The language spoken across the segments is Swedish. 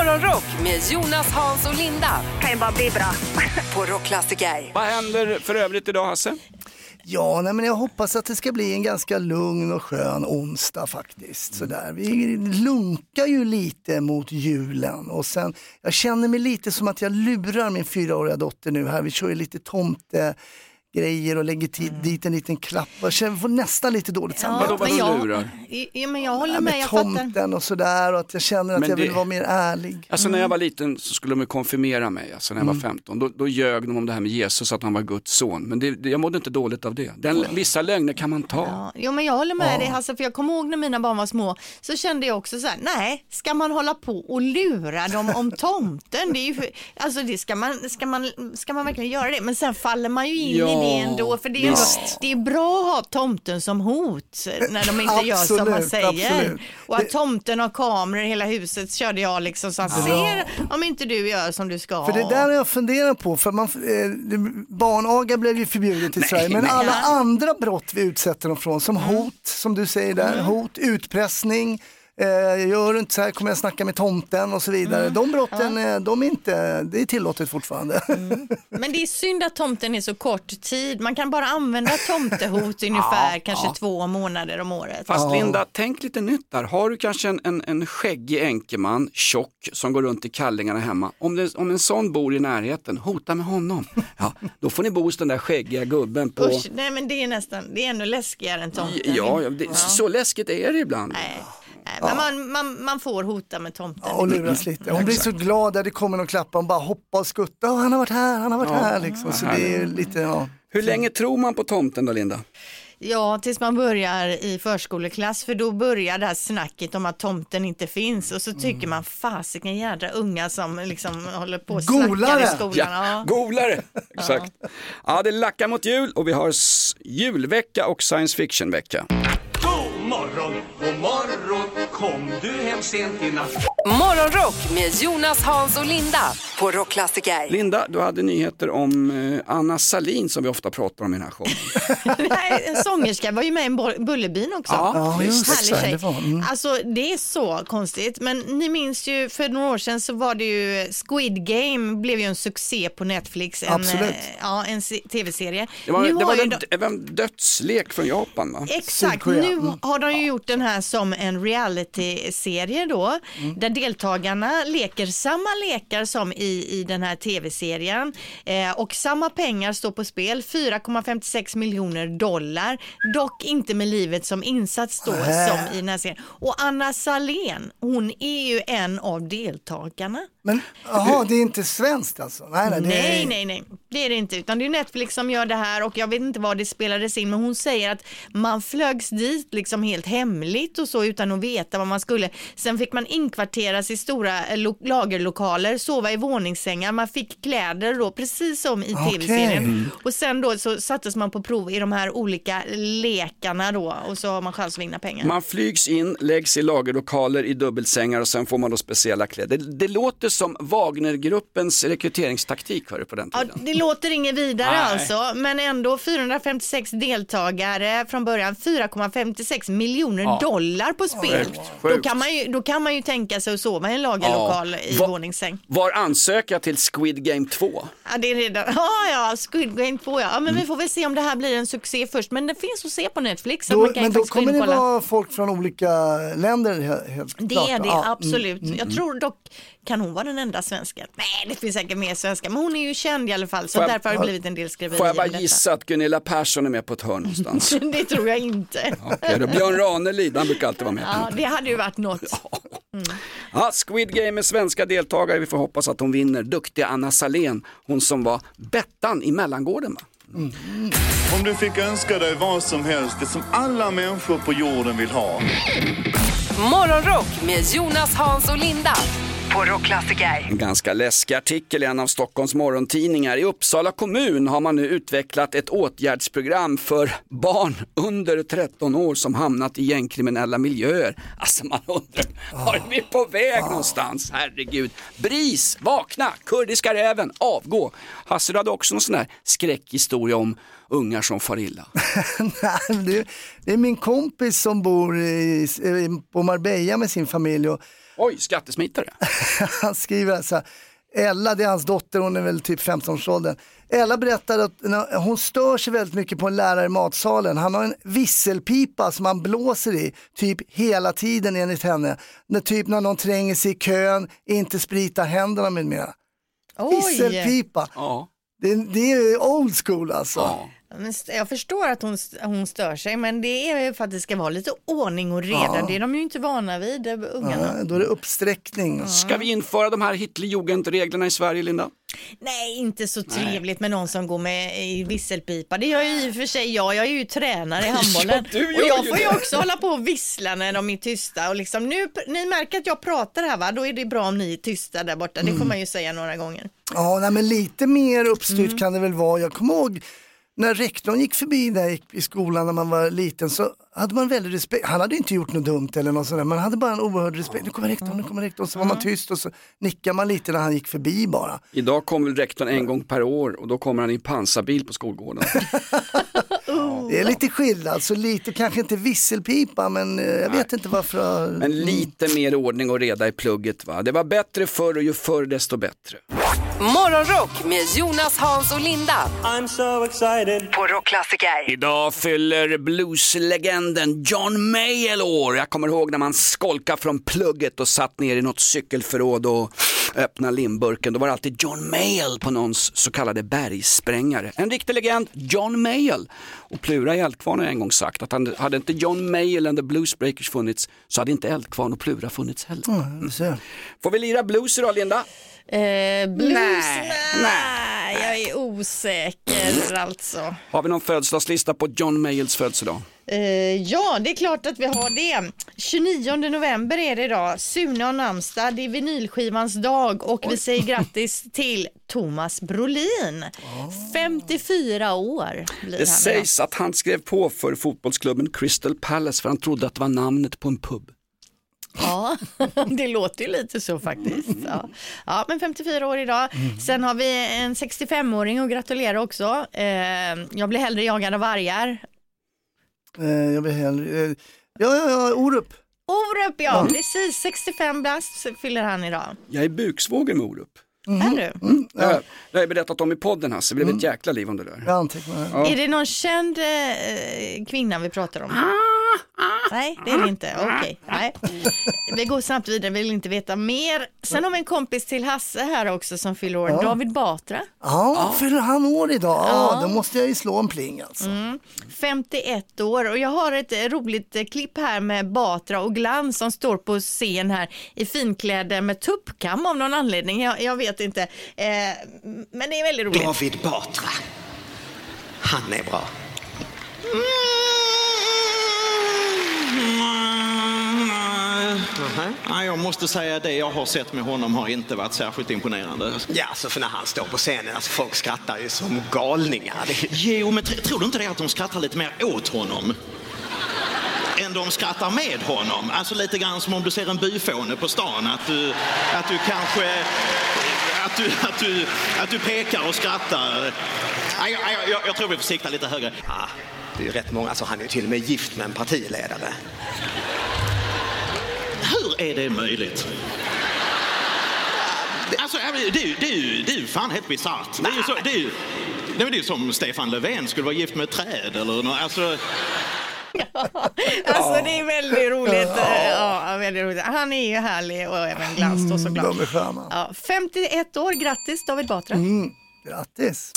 Morgonrock med Jonas, Hans och Linda kan ju bara bli bra. på Rockklassiker. Vad händer för övrigt idag Hasse? Ja, nej, men jag hoppas att det ska bli en ganska lugn och skön onsdag faktiskt. Sådär. Vi lunkar ju lite mot julen och sen, jag känner mig lite som att jag lurar min fyraåriga dotter nu här. Vi kör ju lite tomte grejer och lägger tid, dit en liten klapp. Jag känner, får nästan lite dåligt samvete. vadå jag, lurar? ja, men jag håller Ja, med, med jag fattar. tomten och sådär och att jag känner att Men jag vill det- vara mer ärlig. Alltså när jag var liten så skulle de konfirmera mig, alltså när jag var 15. Då, då ljög de om det här med Jesus, att han var Guds son. Men det, det, jag mådde inte dåligt av det. Den, vissa lögner kan man ta. Ja, jo, men jag håller med dig Hasse, för jag kommer ihåg när mina barn var små så kände jag också så här, nej, ska man hålla på och lura dem om tomten? Det är ju, alltså det ska man, ska man, ska man verkligen göra det? Men sen faller man ju in Ja, i det ändå, för det är, ändå, det är bra att ha tomten som hot när de inte gör som man Absolut, säger. absolut. Och att tomten har kameror i hela huset körde jag liksom så han ser om inte du gör som du ska. För det där har jag funderat på, för man, eh, barnaga blev ju förbjudet i Sverige, men nej. alla Ja. andra brott vi utsätter dem från, som hot, som du säger där, hot, utpressning, eh, gör du inte så här kommer jag snacka med tomten och så vidare. De brotten, eh, de är inte, det är tillåtet fortfarande. Men det är synd att tomten är så kort tid. Man kan bara använda tomtehot ungefär kanske två månader om året. Fast Linda, tänk lite nytt där. Har du kanske en, en, en skäggig enkeman, tjock, som går runt i kallingarna hemma. Om, det, om en sån bor i närheten, hota med honom. Ja, då får ni bo hos den där skäggiga gubben på... Usch, nej men det är nästan, det är ännu läskigare än tomten. Ja, ja det, så läskigt är det ibland. Nej, nej, men man, man, man får hota med tomten. och luras lite. Hon blir så glad när det kommer någon klappa, hon bara hoppar och skuttar. "Åh, han har varit här, han har varit här liksom. Så det är lite, ja. Hur länge tror man på tomten då Linda? Ja, tills man börjar i förskoleklass för då börjar det här snacket om att tomten inte finns och så tycker Mm. man fasiken jädra unga som liksom håller på och Golare! snackar i skolan. Ja. golare! Exakt. Ja, det lackar mot jul och vi har julvecka och science fiction-vecka. God morgon, god morgon, kom du hem sent i natt? Morgonrock med Jonas, Hans och Linda på Rockklassiker. Linda, du hade nyheter om eh, Anna Salin som vi ofta pratar om i den här showen. Nej, en sångerska var ju med i Bullerbyn också. Ja, just Härlig det. tjej. det var, mm. Alltså det är så konstigt, men ni minns ju för några år sedan så var det ju Squid Game blev ju en succé på Netflix, en, Absolut. eh, ja, en se- tv-serie. Det var, Nu det har var ju en, de- dödslek från Japan va? Exakt, nu Mm. har de ju gjort den här som en reality-serie då, Mm. där deltagarna leker samma lekar som i, i den här tv-serien eh, och samma pengar står på spel, 4,56 miljoner dollar, dock inte med livet som insats då Äh. som i den här serien. Och Anna Salén, hon är ju en av deltagarna. Men jaha, det är inte svenskt alltså? Nej, nej, det är... Nej, nej, nej, det är det inte, utan det är Netflix som gör det här och jag vet inte vad det spelades in, men hon säger att man flögs dit liksom helt hemligt och så utan att veta vad man skulle. Sen fick man inkvarteras i stora eh, lo- lagerlokaler, sova i våningssängar, man fick kläder då, precis som i Okej. tv-serien. Och sen då så sattes man på prov i de här olika lekarna då och så har man chans att vinna pengar. Man flygs in, läggs i lagerlokaler i dubbelsängar och sen får man då speciella kläder. Det, det låter som Wagnergruppens rekryteringstaktik hörru, på den Ja, tiden. det låter inget vidare Nej. alltså, men ändå 456 deltagare från början, 4,56 miljoner dollar på spel. Sjukt, Då, sjukt. kan man ju, då kan man ju tänka sig att sova i en lagerlokal i Va- våningssäng. Var ansöka till Squid Game 2? Ja, det är redan, ja, ja, Squid Game 2 ja. ja, men vi får väl se om det här blir en succé först, men det finns att se på Netflix. Då, man kan men då kommer det vara folk från olika länder he- helt Det klart. är det, Ja, mm, absolut. Jag tror dock, kan hon vara den enda svensken? Nej, det finns säkert mer svenskar, men hon är ju känd i alla fall, så Får jag- därför har det blivit en del skriverier Får jag om bara gissa att Gunilla Persson är med på ett hörn någonstans? Det tror jag inte. Okej, då Björn Ranelid, han brukar alltid vara med. Ja, det hade ju varit något. Ja, Squid Game med svenska deltagare, vi får hoppas att hon vinner. Duktiga Anna Salén, hon som var Bettan i mellangården va? Om du fick önska dig vad som helst, det som alla människor på jorden vill ha. Morgonrock med Jonas, Hans och Linda på Rockklassiker. En ganska läskig artikel i en av Stockholms morgontidningar. I Uppsala kommun har man nu utvecklat ett åtgärdsprogram för barn under 13 år som hamnat i gängkriminella miljöer. Alltså man undrar, var är vi på väg någonstans? Herregud. BRIS, vakna, kurdiska räven, avgå. Hasse du hade också någon sån här skräckhistoria om, ungar som far illa? Nej, det, det är min kompis som bor i, på Marbella med sin familj och Oj, skattesmitare. han skriver så här, Ella, det är hans dotter, hon är väl typ 15-årsåldern. Ella berättade att hon stör sig väldigt mycket på en lärare i matsalen. Han har en visselpipa som han blåser i typ hela tiden enligt henne. När, typ när någon tränger sig i kön, inte spritar händerna med mera. Oj! Visselpipa, Ja. det, det är old school alltså. ja. Jag förstår att hon, hon stör sig men det är ju för att det ska vara lite ordning och reda. Det är de ju inte vana vid, eh, ungarna. Ja, då är det uppsträckning. Ska vi införa de här Hitlerjugendreglerna i Sverige, Linda? Nej, inte så trevligt med någon som går med i visselpipa. Det gör ju i och för sig jag. Jag är ju tränare i handbollen. Ja, och jag får ju det. också hålla på och vissla när de är tysta. Och liksom, nu, ni märker att jag pratar här va? Då är det bra om ni är tysta där borta. Det får man ju säga några gånger. Ja, nej, men lite mer uppstyrt Mm. kan det väl vara. Jag kommer ihåg när rektorn gick förbi där jag gick i skolan när man var liten så hade man väldigt respekt. Han hade inte gjort något dumt eller något sådär, man hade bara en oerhörd respekt. Nu kommer rektorn, nu kommer rektorn. Så var man tyst och så nickade man lite när han gick förbi bara. Idag kommer rektorn en gång per år och då kommer han i en pansarbil på skolgården. Det är lite skillnad, så lite, kanske inte visselpipa men eh, jag vet inte varför. Men lite mer ordning och reda i plugget va. Det var bättre förr och ju förr desto bättre. Morgonrock med Jonas, Hans och Linda I'm so excited. på Rockklassiker. Idag fyller blueslegenden John Mayall år. Jag kommer ihåg när man skolkade från plugget och satt ner i något cykelförråd och öppnade limburken. Då var det alltid John Mayall på någons så kallade bergsprängare. En riktig legend, John Mayall. Och Plura i Eldkvarn har en gång sagt att han, hade inte John Mayall and the Bluesbreakers funnits så hade inte Eldkvarn och Plura funnits heller. Ser. Får vi lira blues idag Linda? Eh, blues? Nej, Nej, jag är osäker alltså. Har vi någon födelsedagslista på John Mayalls födelsedag? Eh, ja, det är klart att vi har det. 29 november är det idag. Sune har namnsdag, det är vinylskivans dag och vi säger grattis till Thomas Brolin. 54 år blir Det han sägs att han skrev på för fotbollsklubben Crystal Palace för han trodde att det var namnet på en pub. Ja, det låter ju lite så faktiskt. Ja, ja men 54 år idag. Sen har vi en 65-åring att gratulera också. Eh, jag blir hellre jagad av vargar. Eh, jag vill hellre, eh, ja, ja, ja, Orup. Orup, ja, precis. 65 bast fyller han idag. Jag är buksvåger med Orup. Är du? Det har- det har jag berättat om i podden Hasse, det blev ett jäkla liv om det där. Jag antecknar. Är det någon känd eh, kvinna vi pratar om? Nej, det är det inte. Okej, nej. Vi går snabbt vidare, vill inte veta mer. Sen har vi en kompis till Hasse här också som fyller år, David Batra. Ja, fyller han år idag? Ja, då måste jag ju slå en pling alltså. 51 år och jag har ett eh, roligt eh, klipp här med Batra och Glans som står på scen här i finkläder med tuppkam av någon anledning. Jag, jag vet inte, eh, men det är väldigt roligt. David Batra. Han är bra. Nej, jag måste säga det jag har sett med honom har inte varit särskilt imponerande. Ja, så för när han står på scenen, alltså folk skrattar ju som galningar. Jo, men tr- tror du inte det att de skrattar lite mer åt honom? Än de skrattar med honom. Alltså lite grann som om du ser en byfåne på stan. Att du, att du kanske... Att du, att, du, att du pekar och skrattar. Jag, jag, jag, jag tror vi får sikta lite högre. ja, det är ju rätt många, alltså han är ju till och med gift med en partiledare. Är det möjligt? Alltså, det är ju, det är ju, det är ju fan helt bisarrt. Det är ju så, det är ju, nej, men det är ju som Stefan Löfven skulle vara gift med ett träd eller något. Alltså, Alltså det är väldigt roligt. Ja, väldigt roligt. Han är ju härlig och även Glans då såklart. De är sköna. Ja, 51 år, grattis David Batra. Grattis.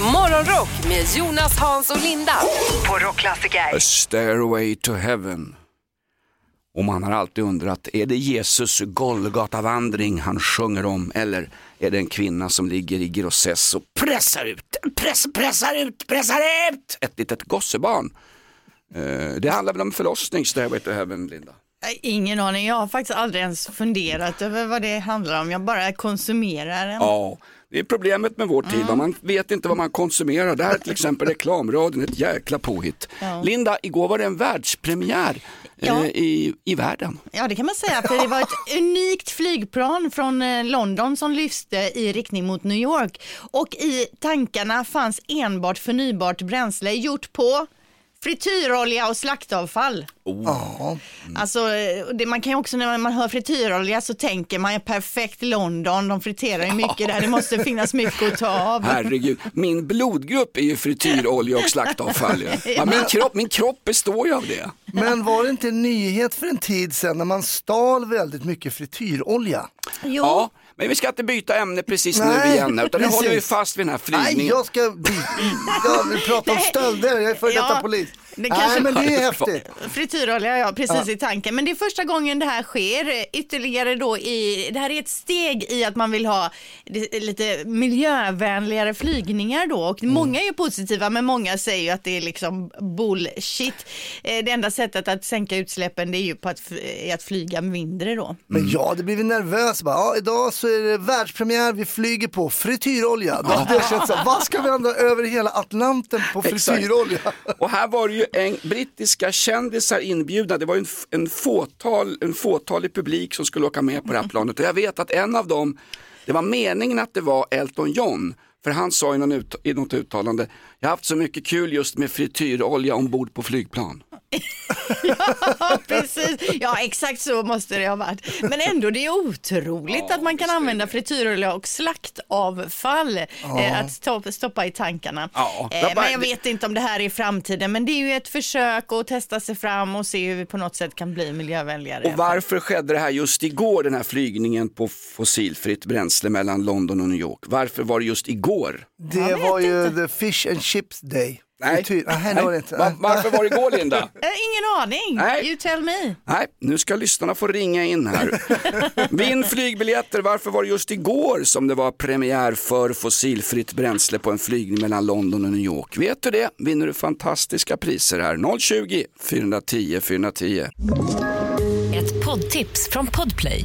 Morgonrock med Jonas, Hans och Linda på Rockklassiker. A stairway to heaven. Och man har alltid undrat, är det Jesus Golgatavandring han sjunger om eller är det en kvinna som ligger i grossess och pressar ut, press, pressar ut, pressar ut ett litet gossebarn. Eh, det handlar väl om förlossning, Stairway to heaven, Linda? Ingen aning, jag har faktiskt aldrig ens funderat över vad det handlar om. Jag bara konsumerar den. Ja, det är problemet med vår tid. va? Man vet inte vad man konsumerar. Det här är till exempel reklamradion, ett jäkla påhitt. Linda, igår var det en världspremiär Ja. eh, i, i världen. Ja det kan man säga för det var ett unikt flygplan från eh, London som lyfte i riktning mot New York och i tankarna fanns enbart förnybart bränsle gjort på frityrolja och slaktavfall. Ja. Alltså, eh, det, man kan ju också när man hör frityrolja så tänker man ju perfekt London, de friterar ju mycket där, det måste finnas mycket att ta av. Herregud, min blodgrupp är ju frityrolja och slaktavfall. ju. Ja, min, kropp, min kropp består ju av det. Men var det inte en nyhet för en tid sedan när man stal väldigt mycket frityrolja? Jo, Ja, men vi ska inte byta ämne precis nu Nej, igen, utan nu håller vi fast vid den här Nej, flygningen. jag ska... Jag vill prata om Nej. stölder, jag är före detta Ja, polis. Det Nej, kanske- men det är häftigt. Frityrolja, ja precis i tanken. Men det är första gången det här sker. Ytterligare då i, det här är ett steg i att man vill ha det- lite miljövänligare flygningar då. Och Mm. många är ju positiva men många säger ju att det är liksom bullshit. Eh, Det enda sättet att sänka utsläppen det är ju på att, att flyga mindre då. Men jag hade blivit nervös. Bara, ja, idag så är det världspremiär, vi flyger på frityrolja. Då hade jag känt så vad ska vi ändå över hela Atlanten på Exakt. frityrolja? Och här var det ju en brittiska kändisar inbjudna. Det var ju en, en, fåtal, en fåtalig publik som skulle åka med på det här planet. Och jag vet att en av dem, det var meningen att det var Elton John. För han sa i, någon ut, i något uttalande, jag har haft så mycket kul just med frityrolja ombord på flygplan. Ja, precis. Ja, exakt så måste det ha varit. Men ändå, det är otroligt att man kan använda frityrolja och slaktavfall eh, att stoppa, stoppa i tankarna. Ja, eh, men jag vet inte om det här är framtiden, men det är ju ett försök att testa sig fram och se hur vi på något sätt kan bli miljövänligare. Och varför skedde det här just igår, den här flygningen på fossilfritt bränsle mellan London och New York? Varför var det just igår? Det var ju the fish and chips day. Frityr. Nej, det var det inte. Va- varför var det igår Linda? Eh, ingen aning. Nej. You tell me. Nej, nu ska lyssnarna få ringa in här. Vinn flygbiljetter, varför var det just igår som det var premiär för fossilfritt bränsle på en flygning mellan London och New York? Vet du det vinner du fantastiska priser här. 020 410 410. Ett poddtips från Podplay.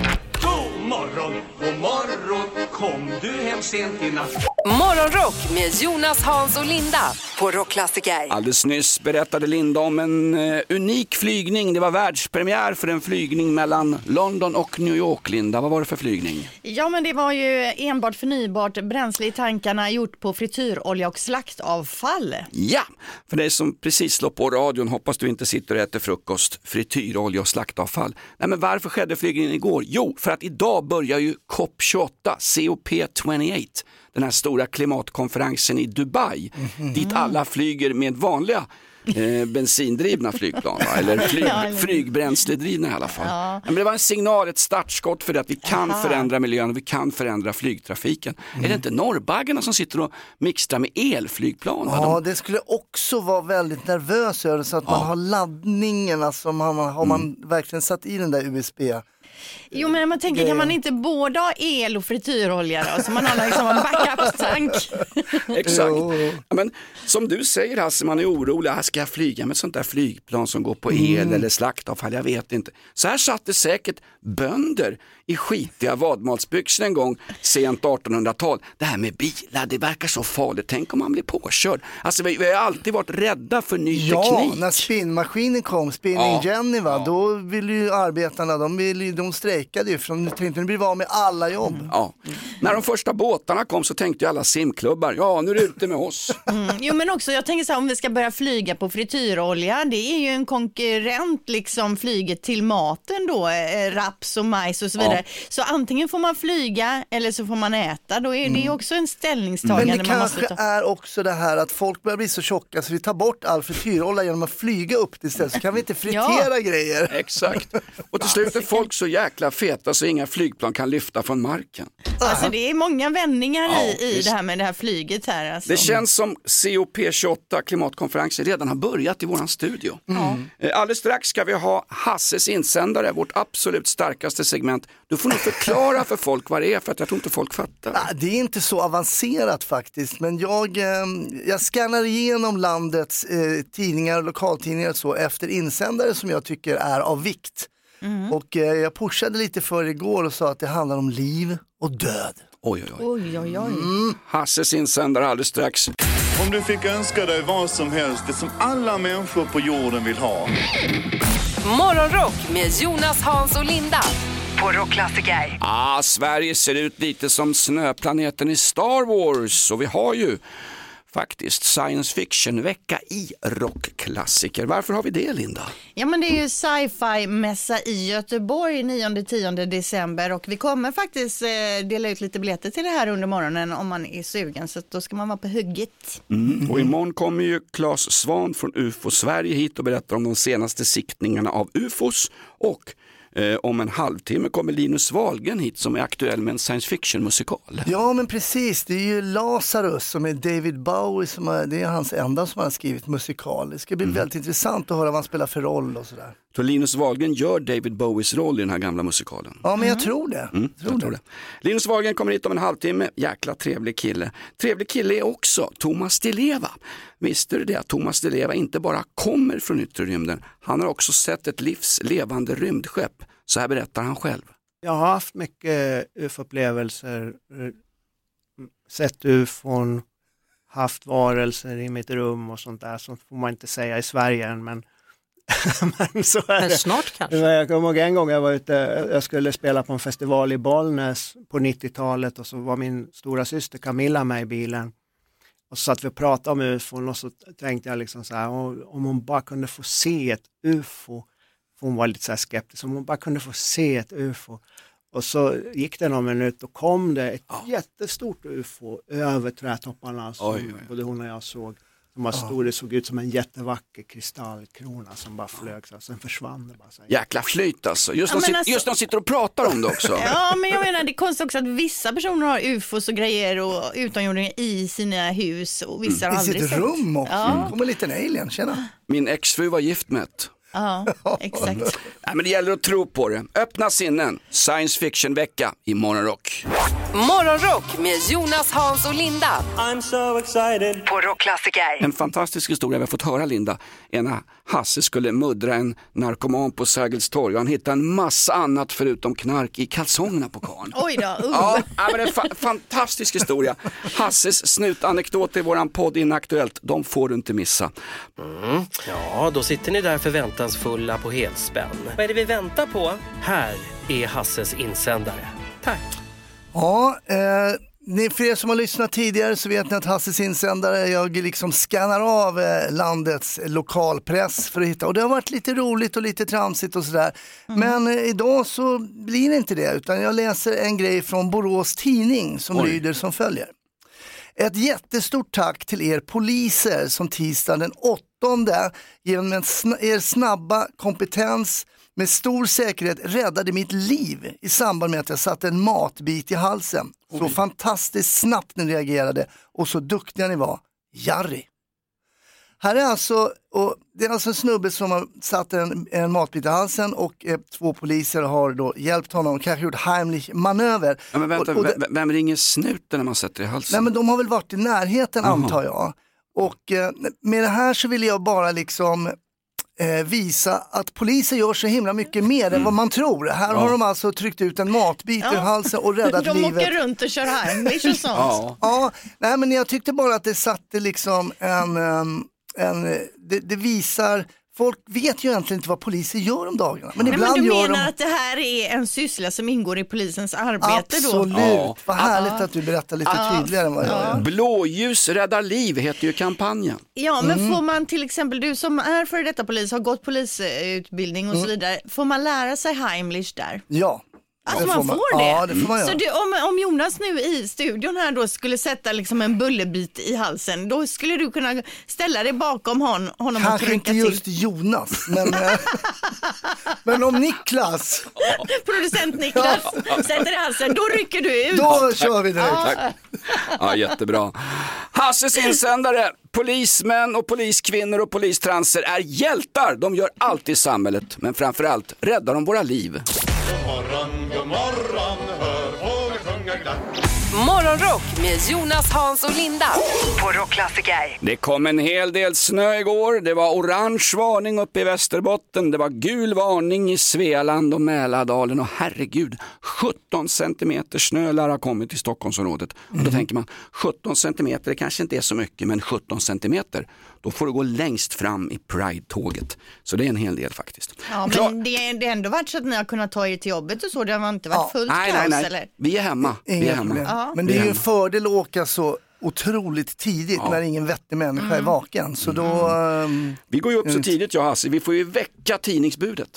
Morgon, god morgon. Kom du hem sent i natt. Morgonrock med Jonas, Hans och Linda på Rockklassiker. Alldeles nyss berättade Linda om en eh, unik flygning. Det var världspremiär för en flygning mellan London och New York. Linda, vad var det för flygning? Ja, men det var ju enbart förnybart bränsle i tankarna gjort på frityrolja och slaktavfall. Ja, för dig som precis slår på radion hoppas du inte sitter och äter frukost, frityrolja och slaktavfall. Nej, men varför skedde flygningen igår? Jo, för att idag börjar ju COP28, COP28, den här stora klimatkonferensen i Dubai, dit alla flyger med vanliga eh, bensindrivna flygplan, va? eller flyg, Ja, flygbränsledrivna i alla fall. Ja. Men det var en signal, ett startskott för det att vi kan Aha. förändra miljön och vi kan förändra flygtrafiken. Är det inte norrbaggarna som sitter och mixtrar med elflygplan? va? De- Ja, det skulle också vara väldigt nervös över så att man har laddningen, alltså man, har man Mm. verkligen satt i den där USB? Jo, men man tänker, Det- kan man inte både ha el och frityrolja då? Så man har liksom en backup-tank. Exakt. Ja, men, som du säger Hasse, man är orolig. Ah, Ska jag flyga med ett sånt där flygplan som går på el Mm. eller slaktavfall? Jag vet inte. Så här satt det säkert bönder i skitiga vadmalsbyxor en gång sent 1800-tal. Det här med bilar, det verkar så farligt. Tänk om man blir påkörd. Alltså, vi, vi har alltid varit rädda för ny Ja, teknik. när spinnmaskinen kom, Spinning Ja, Jenny, va, ja. då ville ju arbetarna, de, ville, ju- de strejkade ju för de tänkte nu blir vi av med alla jobb. Ja. När de första båtarna kom så tänkte ju alla simklubbar, ja nu är det ute med oss. Mm. Jo, men också jag tänker så här, om vi ska börja flyga på frityrolja, det är ju en konkurrent liksom flyget till maten då, eh, raps och majs och så vidare. Så antingen får man flyga eller så får man äta. Då är det ju också en Men ställningstagande det man måste kanske ta. är också det här att folk börjar bli så tjocka så vi tar bort all frityrolja genom att flyga upp det istället så kan vi inte fritera grejer. Exakt. Och till slut är folk så jäkla feta så inga flygplan kan lyfta från marken. Alltså det är många vändningar Ja, i, i visst. det här med det här flyget här. Alltså. Det känns som COP28 klimatkonferensen redan har börjat i våran studio. Eh, Alldeles strax ska vi ha Hasses insändare, vårt absolut starkaste segment. Du får nog förklara för folk vad det är för att jag tror inte folk fattar. Ah, Det är inte så avancerat faktiskt, men jag, eh, jag skannar igenom landets eh, tidningar och lokaltidningar och så efter insändare som jag tycker är av vikt. Och eh, jag pushade lite för igår och sa att det handlar om liv och död. Oj, oj, oj. Oj, oj, oj. Hasses insändare alldeles strax. Om du fick önska dig vad som helst, det som alla människor på jorden vill ha. Morgonrock med Jonas, Hans och Linda på Rockklassiker. Ah, Sverige ser ut lite som snöplaneten i Star Wars och vi har ju faktiskt science fiction-vecka i rockklassiker. Varför har vi det Linda? Ja men det är ju sci-fi-mässa i Göteborg 9-10 december och vi kommer faktiskt eh, dela ut lite biljetter till det här under morgonen om man är sugen så då ska man vara på hugget. Mm. Och imorgon kommer ju Claes Svan från UFO Sverige hit och berättar om de senaste siktningarna av UFOs och eh, om en halvtimme kommer Linus Wahlgren hit som är aktuell med en science fiction musikal. Ja men precis, det är ju Lazarus som är David Bowie, som är, det är hans enda som har skrivit musikal. Det ska bli väldigt intressant att höra vad han spelar för roll och sådär. Så Linus Wahlgren gör David Bowies roll i den här gamla musikalen. Ja men jag tror det. Mm, jag tror det. Linus Wahlgren kommer hit om en halvtimme, jäkla trevlig kille. Trevlig kille är också Thomas Di Leva. Visste du det att Thomas Di Leva inte bara kommer från yttre rymden, han har också sett ett livs levande rymdskepp. Så här berättar han själv. Jag har haft mycket UFO-upplevelser, eh, sett UFOn, haft varelser i mitt rum och sånt där. Sånt får man inte säga i Sverige än, men, men så är Men det. snart kanske. Jag kommer ihåg en gång jag var ute, jag skulle spela på en festival i Bollnäs på 90-talet och så var min stora syster Camilla med i bilen. Och så satt vi och pratade om UFOn och så tänkte jag liksom så här, "Åh, om hon bara kunde få se ett UFO, för hon var lite så här skeptisk, om hon bara kunde få se ett UFO. Och så gick det någon minut och kom det ett jättestort UFO över trädtopparna som Oj, oj, oj. både hon och jag såg. Som var stor, det såg ut som en jättevacker kristallkrona som bara flög, så sen försvann det bara. Så här. Jäkla flyt alltså. Just, Ja, men de, alltså- just när de sitter och pratar om det också. Ja men jag menar det är konstigt också att vissa personer har ufos och grejer och utomjordingar i sina hus och vissa har I aldrig sitt sett. rum också. Ja. kommer en liten alien, tjena. Min exfru var gift med ett. Ja, exakt. Nej, men det gäller att tro på det. Öppna sinnen. Science fiction-vecka i Morgonrock. Morgonrock med Jonas, Hans och Linda I'm so excited. på Rockklassiker. En fantastisk historia vi har fått höra Linda. Ena Hasse skulle muddra en narkoman på Sergels torg och han hittade en massa annat förutom knark i kalsongerna på karln. Oj då, uh. Ja, men det är en fa- fantastisk historia. Hasses snutanekdoter i våran podd Inaktuellt, de får du inte missa. Mm. Ja, då sitter ni där förväntansfulla på helspänn. Vad är det vi väntar på? Här är Hasses insändare. Tack! Ja, eh, ni, för er som har lyssnat tidigare så vet ni att Hasses insändare, jag liksom skannar av eh, landets lokalpress för att hitta, och det har varit lite roligt och lite tramsigt och sådär. Men eh, idag så blir det inte det, utan jag läser en grej från Borås Tidning som Oj. lyder som följer. Ett jättestort tack till er poliser som tisdagen den 8 genom en sn- er snabba kompetens med stor säkerhet räddade mitt liv i samband med att jag satte en matbit i halsen. Så fantastiskt snabbt ni reagerade och så duktiga ni var. Jari. Här är alltså, och det är alltså en snubbe som har satt en, en matbit i halsen och eh, två poliser har då hjälpt honom, kanske gjort Heimlich manöver. Ja, men vänta, Och- och det- vem, vem ringer snuten när man sätter i halsen? Nej men de har väl varit i närheten Jaha. antar jag. Och eh, med det här så vill jag bara liksom eh, visa att poliser gör så himla mycket mer än vad man tror. Här Mm. Ja. har de alltså tryckt ut en matbit ur Ja. halsen och räddat De livet. åker runt och kör Heimlich och sånt. Ja. Ja, nej men jag tyckte bara att det satte liksom en, em, en det, det visar, folk vet ju egentligen inte vad poliser gör om dagarna. Men Nej, men ibland du gör menar de att det här är en syssla som ingår i polisens arbete Absolut, då? Ja. vad härligt att du berättar lite Ja. tydligare än vad jag gör. Blåljus räddar liv heter ju kampanjen. Ja, men Mm. får man till exempel, du som är före detta polis, har gått polisutbildning och så Mm. vidare, får man lära sig Heimlich där? Ja. Alltså det man får det? Ja, det får man göra. Så du, om, om Jonas nu i studion här då skulle sätta liksom en bullerbit i halsen, då skulle du kunna ställa dig bakom hon, honom och Kanske trycka inte till? just Jonas, men, eh, Men om Niklas, Producent Niklas sätter i halsen, då rycker du ut. då kör vi direkt. Ja. Ja, jättebra. Hasses insändare. Polismän och poliskvinnor och polistranser är hjältar. De gör allt i samhället, men framförallt räddar de våra liv. Morgon, god morgon, hör fåglar sjunga glatt. Morgonrock med Jonas, Hans och Linda på Rockklassiker. Det kom en hel del snö igår. Det var orange varning uppe i Västerbotten. Det var gul varning i Svealand och Mälardalen. Och herregud, 17 centimeter snö lär ha kommit till Stockholmsområdet. Och då tänker man, 17 centimeter det kanske inte är så mycket, men 17 centimeter, då får du gå längst fram i Pride-tåget. Så det är en hel del faktiskt. Ja, Klar- men det, det har ändå varit så att ni har kunnat ta er till jobbet och så. Det har inte varit fullt Nej, nej, kaos nej. eller? Vi är hemma. Vi är hemma. Ja. Men det är ju en fördel att åka så otroligt tidigt Ja. när ingen vettig människa Mm. är vaken. Så då... ehm, Vi går ju upp så tidigt jag och Hasse, vi får ju väcka tidningsbudet.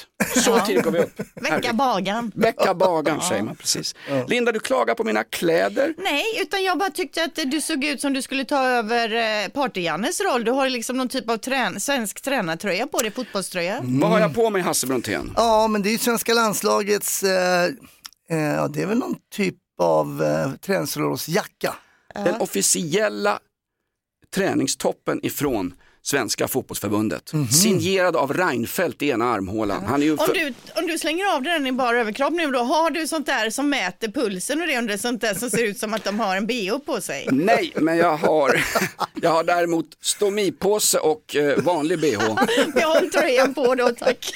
Så tidigt går vi upp. Vecka bagan. Väcka bagaren säger man precis. Linda, du klagar på mina kläder. Nej, utan jag bara tyckte att du såg ut som du skulle ta över eh, Party-Jannes roll. Du har liksom någon typ av trän svensk tränartröja på dig, fotbollströja. Vad har jag på mig Hasse Brontén? Ja, men det är ju svenska landslagets, eh, eh, ja, det är väl någon typ av eh, träningsrollsjacka. Den officiella träningstoppen ifrån Svenska fotbollsförbundet. Signerad av Reinfeldt i ena armhålan. Han är ju Om för... du, om du slänger av dig den i bara överkropp nu då, har du sånt där som mäter pulsen och det under sånt där som ser ut som att de har en bh på sig? Nej, men jag har, jag har däremot stomipåse och eh, vanlig bh. Behåll tröjan på då, tack.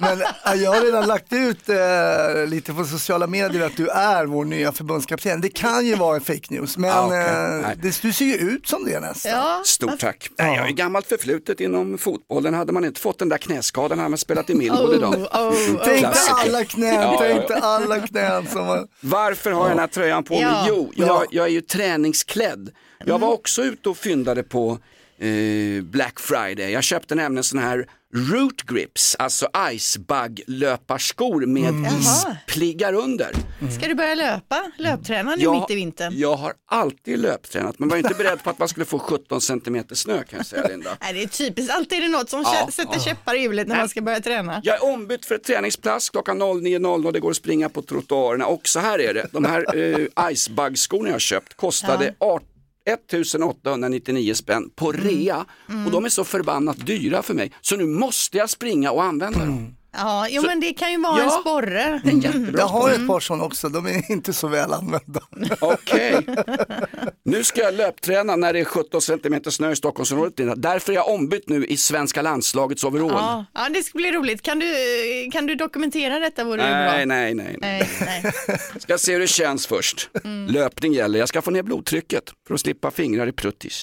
Men jag har redan lagt ut eh, lite på sociala medier att du är vår nya förbundskapten. Det kan ju vara en fake news, men Ah, okej. eh, det, du ser ju ut som det nästan. Ja, Stort tack. Nej, jag har ju gammalt förflutet inom fotbollen. Hade man inte fått den där knäskadan hade man spelat i Millwall idag. oh, oh, Tänk Klassiker. alla knän, Ja, ja, tänk ja. alla knän som var... Varför har jag den här tröjan på mig? Ja. Jo, Ja. jag, jag är ju träningsklädd. Jag var också ute och fyndade på eh, Black Friday. Jag köpte nämligen sån här root grips, alltså icebug löparskor med Jaha. ispliggar under. Ska du börja löpa? Löpträna nu Jag- mitt i vintern? Jag har alltid löptränat men var inte beredd på att man skulle få 17 centimeter snö kan jag säga Linda. Nej, det är typiskt, alltid är det något som Ja, sätter ja. käppar i hjulet när man ska börja träna. Jag är ombytt för ett träningspass klockan 09.00 och det går att springa på trottoarerna. Och så här är det, de här eh, icebug-skorna jag har köpt kostade 18 1899 spänn på Mm. rea och de är så förbannat dyra för mig så nu måste jag springa och använda dem. Ja, jo, men det kan ju vara Ja. en sporre. Jag har ett par sådana också, de är inte så väl använda. Okej, nu ska jag löpträna när det är 17 centimeter snö i Stockholmsområdet. Därför är jag ombytt nu i svenska landslagets overall. Ja, ja, det ska bli roligt. Kan du, kan du dokumentera detta vore det bra. Nej, nej, nej. Nej, nej. Ska se hur det känns först. Mm. Löpning gäller. Jag ska få ner blodtrycket för att slippa fingrar i pruttis.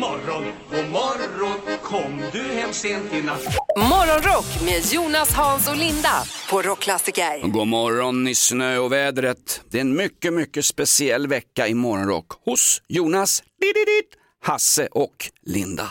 morgon, god morgon, kom du hem sent i natt? Morgonrock med Jonas, Hans och Linda på Rockklassiker. God morgon i snö och vädret. Det är en mycket, mycket speciell vecka i morgonrock hos Jonas, Hasse och Linda.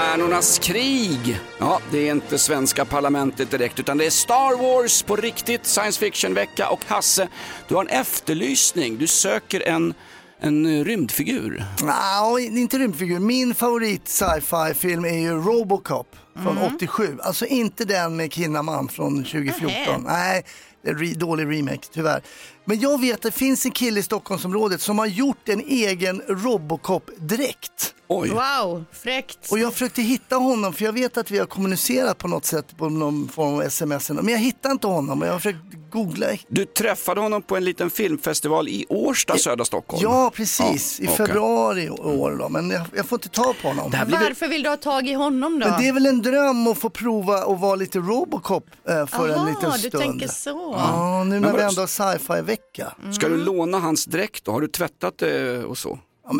Stjärnornas krig. Ja, det är inte svenska parlamentet direkt utan det är Star Wars på riktigt, science fiction-vecka och Hasse, du har en efterlysning. Du söker en, en rymdfigur. Nej, inte rymdfigur. Min favorit sci-fi film är ju Robocop från 87. Alltså inte den med Kinnaman från 2014. Nähä. Nej, det är re- dålig remake tyvärr. Men jag vet att det finns en kille i Stockholmsområdet som har gjort en egen Robocop-dräkt. Oj. Wow, fräckt. Och jag försökte hitta honom för jag vet att vi har kommunicerat på något sätt på någon form av sms. Men jag hittar inte honom och jag har försökt googla. Du träffade honom på en liten filmfestival i Årsta, södra Stockholm. Ja, precis. I okej. februari i år då. Men jag, jag får inte tag på honom. Varför vill du ha tag i honom då? Men det är väl en dröm att få prova att vara lite Robocop eh, för en Aha, liten du stund. tänker så. Ja, nu när vi ändå har sci-fi-vecka. Ska Mm. du låna hans dräkt då? Har du tvättat det och så? Men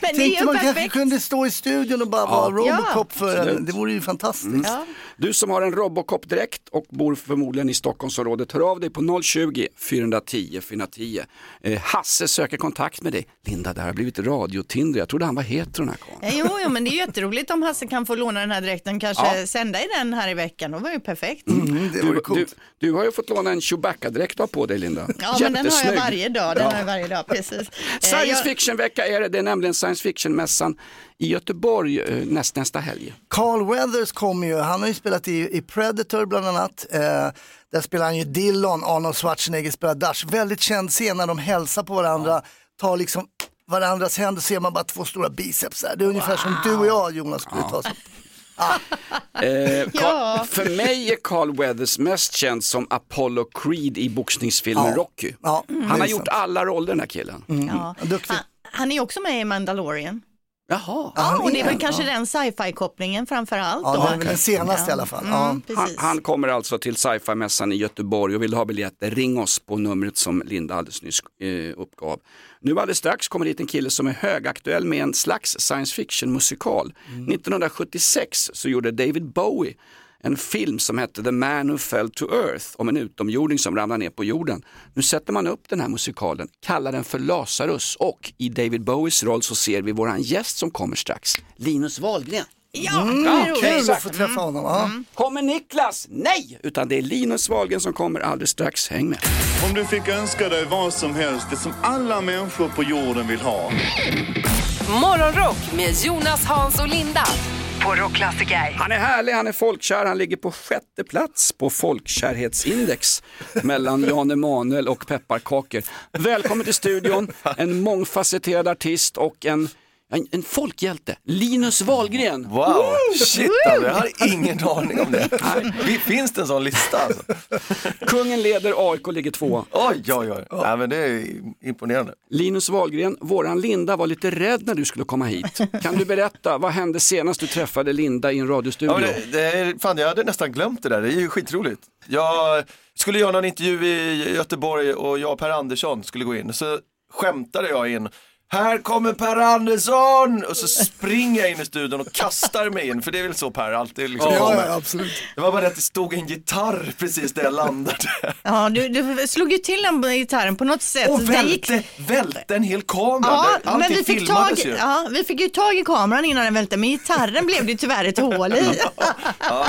det är Tänkte ju man kanske perfekt. kunde stå i studion och bara vara Robocop för en, det vore ju fantastiskt. Ja. Du som har en Robocop-dräkt och bor förmodligen i Stockholmsområdet, hör av dig på 020 410 410. Eh, Hasse söker kontakt med dig. Linda, det här har blivit radiotinder. Jag trodde han var hetero den här karln. Ja, Jo, jo, men det är jätteroligt om Hasse kan få låna den här dräkten, kanske Ja. sända i den här i veckan. Det var ju perfekt. Mm, Du, du, du har ju fått låna en Chewbacca-dräkt på dig Linda. Ja, men den har jag varje dag. Den Ja. har jag varje dag, precis. Eh, Science jag- fiction-vecka är det. Det är nämligen science fiction-mässan i Göteborg eh, näst, nästa helg. Carl Weathers kommer ju, han har ju spelat i, i Predator bland annat. Eh, där spelar han ju Dillon, Arnold Schwarzenegger spelar Dash. Väldigt känd scen när de hälsar på varandra, tar liksom varandras händer ser man bara två stora biceps där. Det är ungefär som du och jag Jonas skulle ta så. Eh, Ja. Carl, för mig är Carl Weathers mest känd som Apollo Creed i boxningsfilmen Ja. Rocky. Ja, Han det har gjort alla roller den här killen. Ja. Duktig. Han, han är också med i Mandalorian. Jaha. Ja, och det är väl kanske ja. den sci-fi-kopplingen framför allt. Ja, då. det är väl den senaste i alla fall. Ja. Mm, Han, precis. han kommer alltså till sci-fi-mässan i Göteborg och vill ha biljetter, ring oss på numret som Linda alldeles nyss eh, uppgav. Nu alldeles strax kommer dit en kille som är högaktuell med en slags science fiction musikal. 1976 så gjorde David Bowie en film som hette The Man Who Fell to Earth om en utomjording som ramlar ner på jorden. Nu sätter man upp den här musikalen, kallar den för Lazarus och i David Bowies roll så ser vi våran gäst som kommer strax, Linus Wahlgren. Ja, Mm, roligt. kul exakt. att få träffa honom. Ja. Kommer Niklas? Nej! Utan det är Linus Wahlgren som kommer alldeles strax. Häng med. Om du fick önska dig vad som helst, det som alla människor på jorden vill ha. Morgonrock med Jonas, Hans och Linda på Rockklassiker. Han är härlig, han är folkkär, han ligger på sjätte plats på folkkärhetsindex mellan Jan Emanuel och pepparkakor. Välkommen till studion, en mångfacetterad artist och en, en, en folkhjälte, Linus Wahlgren. Wow, shit alltså, jag hade ingen aning om det. Vi- Finns det en sån lista alltså? Kungen leder, AIK ligger två. Oj, oj, oj. Nej, men det är imponerande. Linus Wahlgren, våran Linda var lite rädd när du skulle komma hit. Kan du berätta, vad hände senast du träffade Linda i en radiostudio? Ja, men det, det är, fan, jag hade nästan glömt det där, det är ju skitroligt. Jag skulle göra någon intervju i Göteborg och jag och Per Andersson skulle gå in. Så skämtade jag in, här kommer Per Andersson! Och så springer jag in i studion och kastar mig in, för det är väl så Per alltid liksom Ja, kommer. ja, absolut. Det var bara det att det stod en gitarr precis där jag landade. Ja, du, du slog ju till den gitarren på något sätt. Och Det välte, välte en hel kamera. Ja, allting men vi fick, tag, ju. ja, vi fick ju tag i kameran innan den välte, men gitarren blev det ju tyvärr ett hål i. Ja.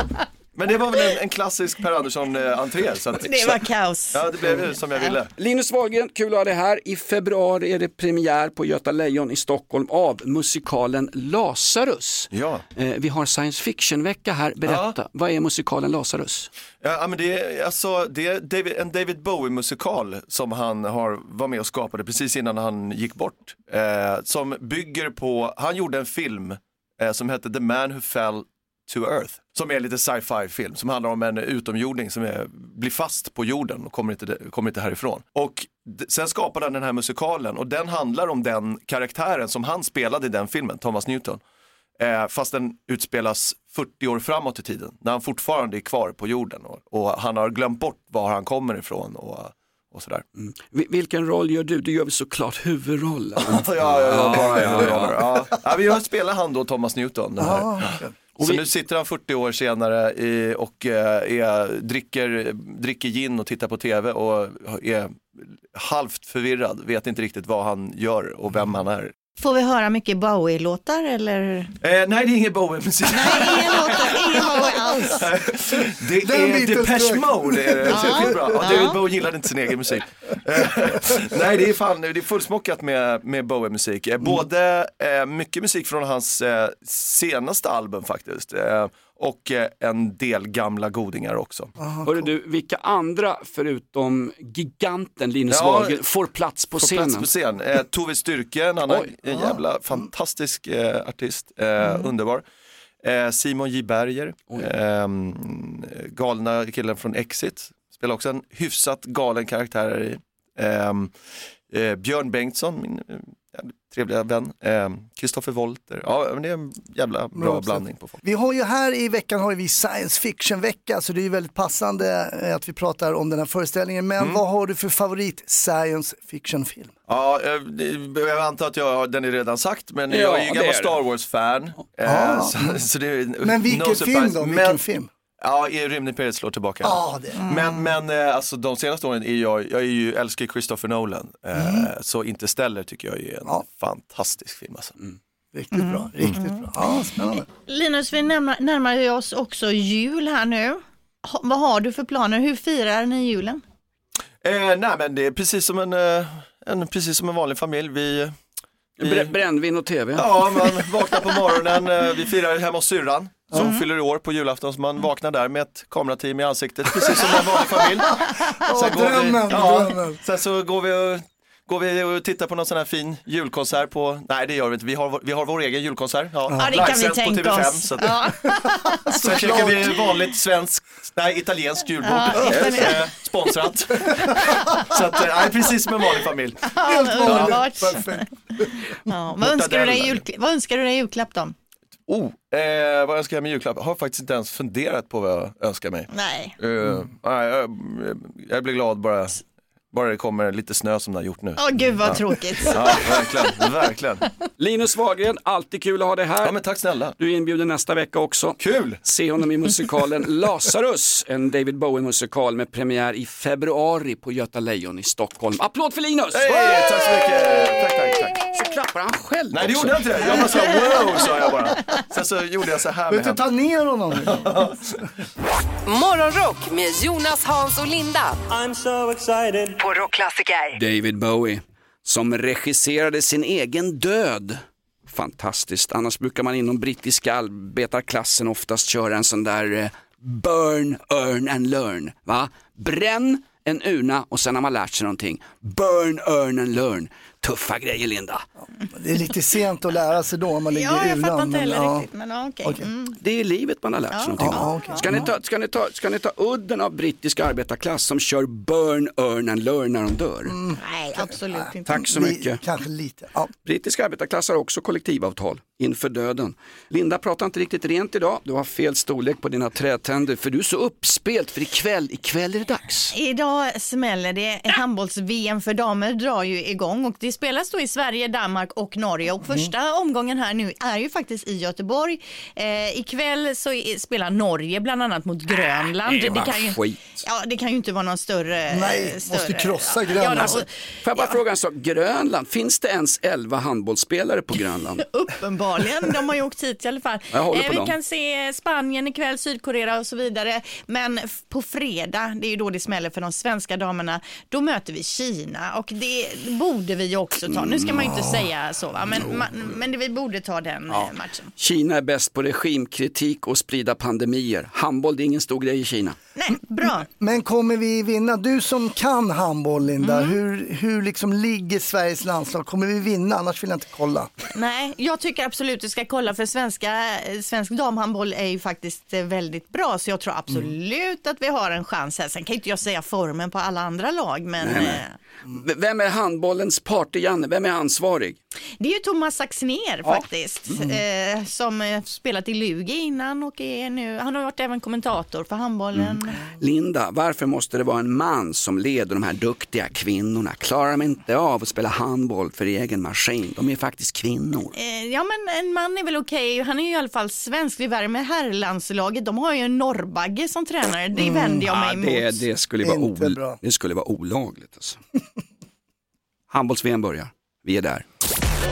Men det var väl en, en klassisk Per Andersson-entré. Så att, Det var kaos. Ja, det blev som jag ville. Linus Wahlgren, kul att ha dig här. I februari är det premiär på Göta Lejon i Stockholm av musikalen Lazarus. Ja. Eh, vi har science fiction-vecka här. Berätta, vad är musikalen Lazarus? Ja, men det är, alltså, det är David, en David Bowie-musikal som han har, var med och skapade precis innan han gick bort. Eh, som bygger på, han gjorde en film eh, som hette The Man Who Fell to Earth. Som är lite sci-fi film som handlar om en utomjording som är, blir fast på jorden och kommer inte, kommer inte härifrån. Och sen skapade han den här musikalen och den handlar om den karaktären som han spelade i den filmen, Thomas Newton. Eh, fast den utspelas 40 år framåt i tiden, när han fortfarande är kvar på jorden och, och han har glömt bort var han kommer ifrån och. Vi- vilken roll gör du? Du gör väl såklart huvudrollen? ja, ja, ja, bara ja, huvudroller. ja. Ja. Ja, vi spelar han då Thomas Newton. Den här. Ja, okej. Så nu sitter han 40 år senare i, och eh, är, dricker, dricker gin och tittar på tv och är halvt förvirrad, vet inte riktigt vad han gör och vem han är. Får vi höra mycket Bowie-låtar eller? Eh, nej, det är ingen Bowie-musik. Ingen låtar, ingen Bowie alls. Det Den är Depeche. Mode, är det. Ja. skitbra. Ja. David Bowie gillade inte sin egen musik. Eh, Nej, det är fan, det är fullsmockat med, med Bowie-musik. Eh, Både eh, mycket musik från hans eh, senaste album faktiskt. Och eh, en del gamla godingar också. Hörru du, vilka andra förutom giganten Linus Ja, Wahlgren får plats på Får scenen? Plats på scen. Eh, Tove Styrke, en annan Oj. en jävla fantastisk eh, artist, eh, Mm. underbar. Eh, Simon J Berger, eh, galna killen från Exit, spelar också en hyfsat galen karaktär i. Ehm, eh, Björn Bengtsson, min trevliga vän. Ehm, Kristoffer Wolter. Ja, men det är en jävla bra Bra blandning på folk. Vi har ju här i veckan har vi science fiction-vecka så det är ju väldigt passande eh, att vi pratar om den här föreställningen. Men Mm. vad har du för favorit science fiction-film? Ja, eh, jag antar att jag, den är redan sagt, men Ja, jag är ju gammal är Star Wars-fan. Eh, Ah. så, så Men vilken no film surprise. då? Vilken Men- film? Ja, i Rymdimperiet slår tillbaka. Ja, det. Men, men eh, alltså, de senaste åren är jag, jag är ju, älskar Christopher Nolan. Eh, Mm. Så Interstellar tycker jag är en fantastisk film. Alltså. Riktigt bra, riktigt bra. Ja, spännande. Linus, vi närmar, närmar oss också jul här nu. Ha, vad har du för planer? Hur firar ni julen? Eh, nej men det är precis som en, eh, en, precis som en vanlig familj. Vi, vi, Brä- Brännvin och tv. Ja, man vaknar på morgonen, vi firar hemma hos syrran som Mm. fyller år på julafton, så man vaknar där med ett kamerateam i ansiktet, precis som en vanlig familj. Åh, går vi, ja, sen så går vi och Går vi och tittar på någon sån här fin julkonsert på, nej det gör vi inte, vi har, vår- vi har vår egen julkonsert. Ja, Ja, det kan vi tänka TV5, oss. Så att, Ja. Sen käkar vi vanligt svenskt, nej italienskt julbord, Ja, eh, sponsrat. så att, eh, nej precis som en vanlig familj. Ja, underbart. Perfekt. Ja, vad, önskar du dig vad önskar du dig i julklapp då? Oh, eh, vad önskar jag mig i julklapp? Har faktiskt inte ens funderat på vad jag önskar mig. Nej. Eh, nej, jag, jag blir glad bara, bara det kommer lite snö som det har gjort nu. Åh gud vad tråkigt. Ja, verkligen, verkligen. Linus Wahlgren, alltid kul att ha dig här. Ja, men tack snälla. Du är inbjuden nästa vecka också. Kul! Se honom i musikalen Lazarus, en David Bowie-musikal med premiär i februari på Göta Lejon i Stockholm. Applåd för Linus! Hej, tack så mycket. Tack, tack, tack. Så klappar han själv Nej, det också. gjorde jag inte. Jag bara sa wow, sa jag bara. Sen så gjorde jag så här med Vet du, händerna. ta ner honom. Morgonrock med Jonas, Hans och Linda. I'm so excited. På Rockklassiker. David Bowie, som regisserade sin egen död. Fantastiskt, annars brukar man inom brittiska arbetarklassen oftast köra en sån där eh, burn, earn and learn. Va? Bränn en urna och sen har man lärt sig någonting. Burn, earn and learn. Tuffa grejer Linda. Det är lite sent att lära sig då om man ligger Ja, i jag fattar inte heller ja. riktigt. Men ja, okej. Okej. Mm. Det är livet man har lärt sig Ja. någonting. Ja, okej. Ska, ni ta, ska, ni ta, ska ni ta udden av brittisk arbetarklass som kör burn, earn and learn när de dör? Nej, absolut inte. Tack så mycket. Kanske lite. Ja. Brittisk arbetarklass har också kollektivavtal inför döden. Linda pratar inte riktigt rent idag. Du har fel storlek på dina trätänder för du är så uppspelt för ikväll, ikväll är det dags. Idag smäller det. Handbolls-VM för damer drar ju igång och det spelas då i Sverige, Danmark och Norge och första omgången här nu är ju faktiskt i Göteborg. Eh, ikväll så spelar Norge bland annat mot Grönland. det var kan ju, skit. ja, det kan ju inte vara någon större... Nej, större, måste krossa ja, Grönland. Ja, Alltså, får jag bara fråga en sak, Grönland, finns det ens 11 handbollsspelare på Grönland? Uppenbarligen, de har ju åkt hit i alla fall. På vi dem. kan se Spanien ikväll, Sydkorea och så vidare. Men på fredag, det är ju då det smäller för de svenska damerna, då möter vi Kina och det borde vi ju också ta. Nu ska man ju inte säga så, va? men, man, men det, vi borde ta den eh, matchen. Kina är bäst på regimkritik och sprida pandemier. Handboll, det är ingen stor grej i Kina. Nej, bra. Men kommer vi vinna? Du som kan handboll Linda, Mm. hur, hur liksom ligger Sveriges landslag? Kommer vi vinna? Annars vill jag inte kolla. Nej, jag tycker absolut du ska kolla för svenska, eh, svensk damhandboll är ju faktiskt eh, väldigt bra så jag tror absolut att vi har en chans här. Sen kan inte jag säga formen på alla andra lag men Nej, nej. Vem är handbollens party, Janne? Vem är ansvarig? Det är ju Thomas Saxner faktiskt, eh, som eh, spelat i Lugi innan och är nu, han har varit även kommentator för handbollen. Linda, varför måste det vara en man som leder de här duktiga kvinnorna? Klarar de inte av att spela handboll för egen maskin? De är faktiskt kvinnor. Eh, ja men en man är väl okej, han är ju i alla fall svensk. Vi värmer herrlandslaget, de har ju en norrbagge som tränare, det vänder jag mig Ja, emot. det, det, skulle vara ol- det skulle vara olagligt. Alltså. Handbolls-VM börjar. Vi är där.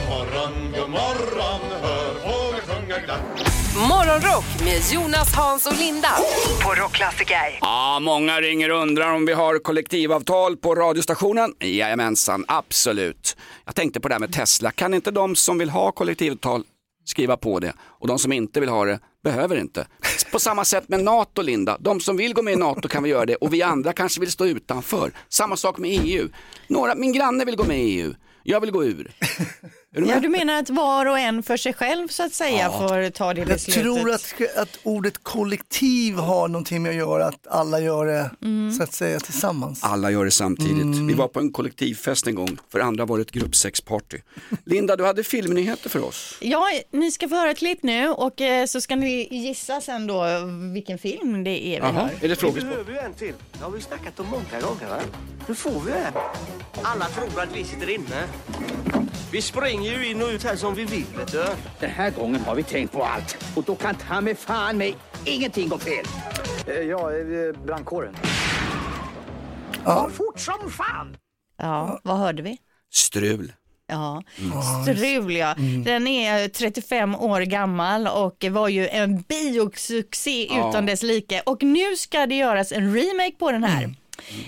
morgon, god morgon, hör fåglar sjunga glatt. Morgonrock med Jonas, Hans och Linda. På Rockklassiker. Ja, många ringer och undrar om vi har kollektivavtal på radiostationen. Jajamensan, absolut. Jag tänkte på det här med Tesla. Kan inte de som vill ha kollektivavtal skriva på det och de som inte vill ha det behöver inte. På samma sätt med NATO, Linda. De som vill gå med i NATO kan vi göra det och vi andra kanske vill stå utanför. Samma sak med EU. Några, min granne vill gå med i EU. Jag vill gå ur. Du Ja, du menar att var och en för sig själv så att säga Ja. får ta det Jag beslutet? tror att, att ordet kollektiv har någonting med att göra, att alla gör det Mm. så att säga tillsammans. Alla gör det samtidigt. Mm. Vi var på en kollektivfest en gång, för andra var det ett gruppsexparty. Linda, du hade filmnyheter för oss. Ja, ni ska få höra ett klipp nu och eh, så ska ni gissa sen då vilken film det är vi Jaha, hör. är det frågesport? behöver ju en till. Det har vi snackat om många gånger. Va? Nu får vi det. Alla tror att vi sitter inne. Vi springer ju in och ut här som vi vill. Vet du. Den här gången har vi tänkt på allt och då kan ta med fan mig ingenting gå fel. Ja, brandkåren. Ja. Fort som fan! Ja, vad hörde vi? Strul. Ja, Mm. Strul ja. Den är 35 år gammal och var ju en biosuccé Ja. utan dess like. Och nu ska det göras en remake på den här. Eh,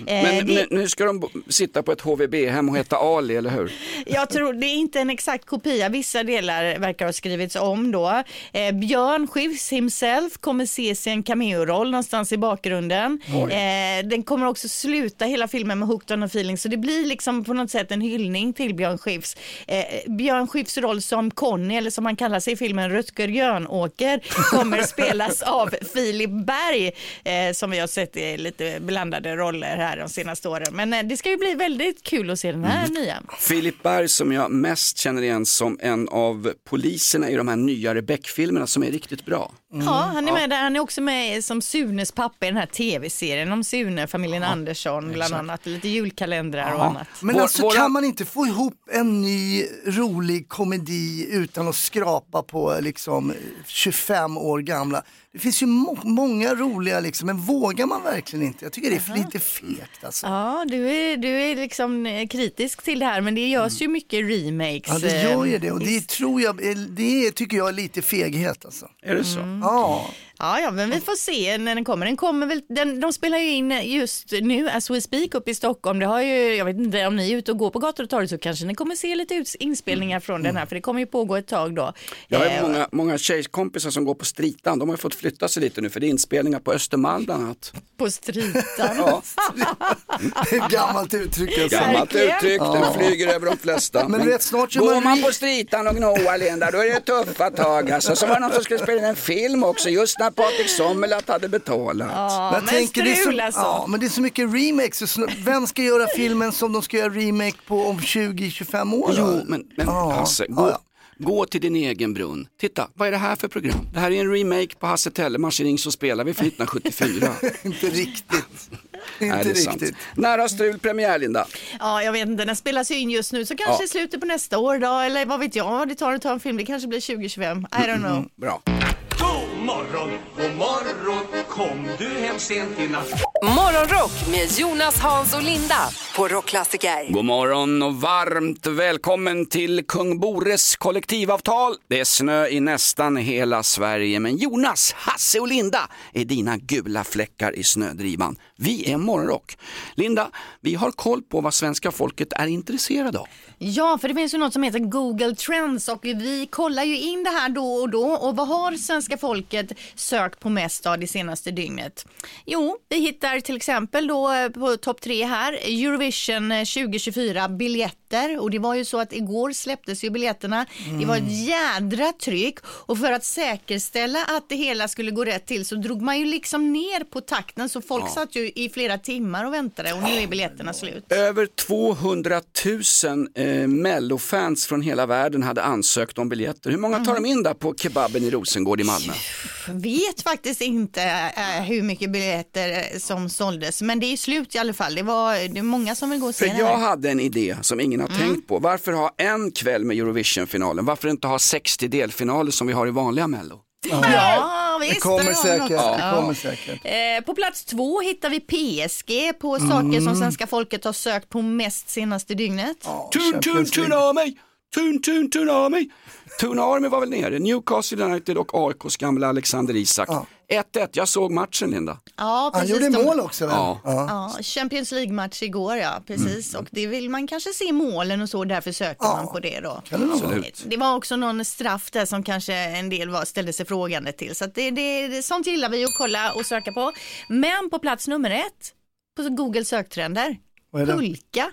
Men det- nu, ska de sitta på ett HVB-hem och heta Ali, eller hur? Jag tror det är inte en exakt kopia, vissa delar verkar ha skrivits om då. Eh, Björn Skifs himself kommer ses i en cameo-roll någonstans i bakgrunden. Oj. Eh, den kommer också sluta hela filmen med Hooked on a feeling så det blir liksom på något sätt en hyllning till Björn Skifs. Eh, Björn Skifs roll som Conny, eller som han kallar sig i filmen Rutger Jönåker, kommer spelas av Filip Berg eh, som vi har sett i lite blandade roller här de senaste åren. Men eh, det ska ju bli väldigt kul att se den här nya. Filip Berg som jag mest känner igen som en av poliserna i de här nyare Beck-filmerna som är riktigt bra. Ja, han är med där. Han är också med som Sunes pappa i den här tv-serien om Sune, familjen Andersson bland exakt. annat. Lite julkalendrar och annat. Men alltså kan man inte få ihop en ny rolig komedi utan att skrapa på liksom 25 år gamla? Det finns ju må- många roliga liksom, men vågar man verkligen inte? Jag tycker det är lite fegt alltså. Ja, du är, du är liksom eh, kritisk till det här men det görs ju mycket remakes. Ja det gör ju eh, det och det tror jag, det tycker jag är lite feghet alltså. Är det så? Ja. Ja, ja, men vi får se när den kommer. Den kommer väl, den, de spelar ju in just nu, as we speak, upp i Stockholm. Det har ju, jag vet inte, om ni är ute och går på gator och torg så kanske ni kommer se lite ut, inspelningar från den här, för det kommer ju pågå ett tag då. Jag har Eh, många, många tjejkompisar som går på stritan, de har ju fått flytta sig lite nu för det är inspelningar på Östermalm bland annat. På stritan. Ja. Det är ett gammalt uttryck. Alltså. Gammalt uttryck, den flyger över de flesta. Men rätt snart Går man man på stritan och gnåar Linda, då är det tuffa tag alltså. Så var det någon som skulle spela in en film också, just när Patrik Sommerlath hade betalat. jag tänker det är så, alltså. ja, men det är så mycket remakes. Vem ska göra filmen som de ska göra remake på om 20-25 år? då? Jo, men, men Ja. Hasse, gå, gå till din egen brunn. Titta, vad är det här för program? Det här är en remake på Hasse Tellemars Ring så spelar vi från 1974. Inte riktigt. Nej, Inte sant. riktigt. När har Strul premiär Linda? Ja, jag vet inte, den spelas ju in just nu så kanske Ja. i slutet på nästa år då, eller vad vet jag, det tar att ta en film, det kanske blir 2025, I don't know. Bra. God morgon, god morgon, kom du hem sent i natt? Morgonrock med Jonas, Hans och Linda på Rockklassiker. God morgon och varmt välkommen till Kung Bores kollektivavtal. Det är snö i nästan hela Sverige, men Jonas, Hasse och Linda är dina gula fläckar i snödrivan. Vi är Morgonrock. Linda, vi har koll på vad svenska folket är intresserade av. Ja, för det finns ju något som heter Google Trends och vi kollar ju in det här då och då. Och vad har svenska folket sökt på mest av det senaste dygnet? Jo, vi hittar till exempel då eh, på topp tre här Eurovision eh, 2024 biljetter och det var ju så att igår släpptes ju biljetterna. Det var ett jädra tryck och för att säkerställa att det hela skulle gå rätt till så drog man ju liksom ner på takten så folk Ja. satt ju i flera timmar och väntade och nu är biljetterna slut. Över 200 000 eh, mellofans från hela världen hade ansökt om biljetter. Hur många tar de in där på kebaben i Rosengård i Malmö? vet faktiskt inte eh, hur mycket biljetter eh, som såldes, men det är slut i alla fall. Det, var, det är många som vill gå och se För jag hade en idé som ingen har Mm. tänkt på. Varför ha en kväll med Eurovision-finalen? Varför inte ha 60 delfinaler som vi har i vanliga Mello? Ja, visst. Det kommer säkert. något. Det kommer säkert. Eh, på plats två hittar vi PSG på saker som Mm. svenska folket har sökt på mest senaste dygnet. Tun, tun, tun av mig! Tun, tun, tun Army var väl nere, Newcastle United och AIKs gamla Alexander Isak. 1-1, jag såg matchen Linda. Ja, Han precis. gjorde De- mål också? Ja. Ja, Champions League-match igår ja, precis. Och det vill man kanske se målen och så, därför söker man på det då. Absolut. Det var också någon straff där som kanske en del var, ställde sig frågande till. Så att det, det, sånt gillar vi att kolla och söka på. Men på plats nummer ett på Google söktrender, pulka.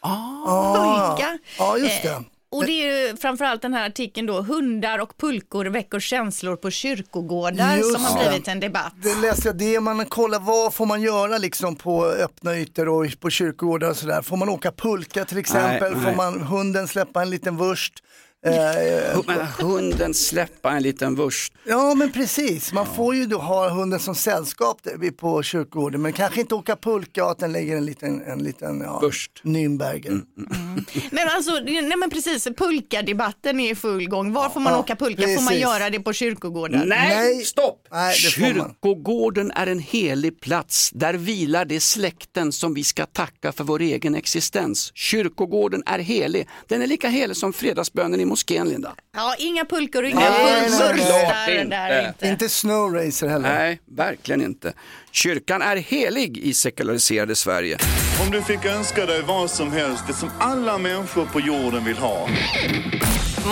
Ah, Pulka. Ja, just det. Och det är ju framförallt den här artikeln då, hundar och pulkor väcker känslor på kyrkogårdar Just som har det. blivit en debatt. Det läste jag, det man kollar vad får man göra liksom på öppna ytor och på kyrkogårdar och sådär. Får man åka pulka till exempel? Nej, får nej. man hunden släppa en liten vurst? Eh, hunden släppa en liten vurst. Ja men precis, man får ju då ha hunden som sällskap på kyrkogården men kanske inte åka pulka och att den lägger en liten, en liten ja, Nürnberger. Mm, Men alltså, nej men precis, pulkadebatten är i full gång. Var får man Ja, åka pulka? Får man precis. göra det på kyrkogårdar? Nej, stopp! Nej, det får man. Kyrkogården är en helig plats. Där vilar de släkten som vi ska tacka för vår egen existens. Kyrkogården är helig. Den är lika helig som fredagsbönen i moskén, Linda. Ja, inga pulkor och inga Klart där inte. Inte snowracer heller. Nej, verkligen inte. Kyrkan är helig i sekulariserade Sverige. Om du fick önska dig vad som helst, det som alla människor på jorden vill ha.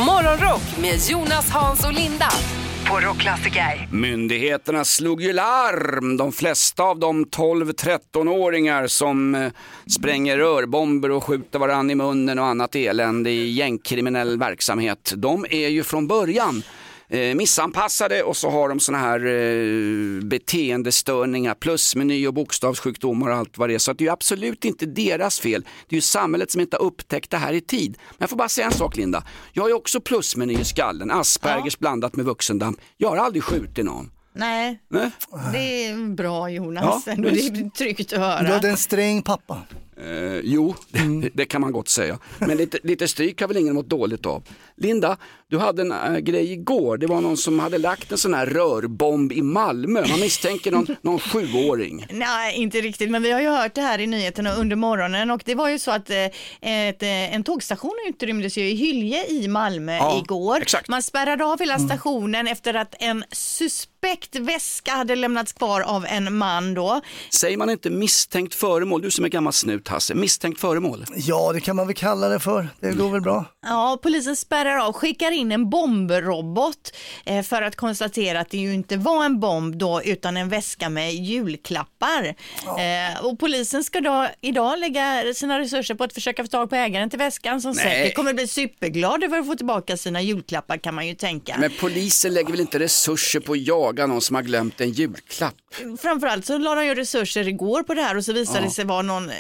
Morgonrock med Jonas, Hans och Linda på Rockklassiker. Myndigheterna slog ju larm. De flesta av de 12-13-åringar som eh, spränger rörbomber och skjuter varann i munnen och annat elände i gängkriminell verksamhet, de är ju från början eh, missanpassade och så har de såna här eh, beteendestörningar plus meny och bokstavssjukdomar och allt vad det är. Så att det är ju absolut inte deras fel. Det är ju samhället som inte har upptäckt det här i tid. Men jag får bara säga en sak Linda. Jag har ju också plusmeny i skallen, Aspergers blandat med vuxendamp. Jag har aldrig skjutit någon. Nej, Nej. det är bra Jonas. Ja, det är tryggt att Du höra. hade en sträng pappa. Eh, jo, det, det kan man gott säga. Men lite, lite stryk har väl ingen mått dåligt av. Linda, du hade en äh, grej igår. Det var någon som hade lagt en sån här rörbomb i Malmö. Man misstänker någon, någon sjuåring. Nej, inte riktigt, men vi har ju hört det här i nyheterna under morgonen och det var ju så att eh, ett, eh, en tågstation utrymdes ju i Hylje i Malmö Ja, igår. exakt. Man spärrade av hela stationen efter att en suspekt väska hade lämnats kvar av en man då. Säger man inte misstänkt föremål? Du som är gammal snut Hasse, misstänkt föremål? Ja det kan man väl kalla det för, det går väl bra. Ja, polisen spärrar av, skickar in en bombrobot eh, för att konstatera att det ju inte var en bomb då utan en väska med julklappar. Eh, och polisen ska då idag lägga sina resurser på att försöka få tag på ägaren till väskan som Nej. säkert kommer bli superglad över att få tillbaka sina julklappar kan man ju tänka. Men polisen lägger väl inte resurser på att jaga någon som har glömt en julklapp? Framförallt så la de ju resurser igår på det här och så visade Ja. det sig vara någon eh,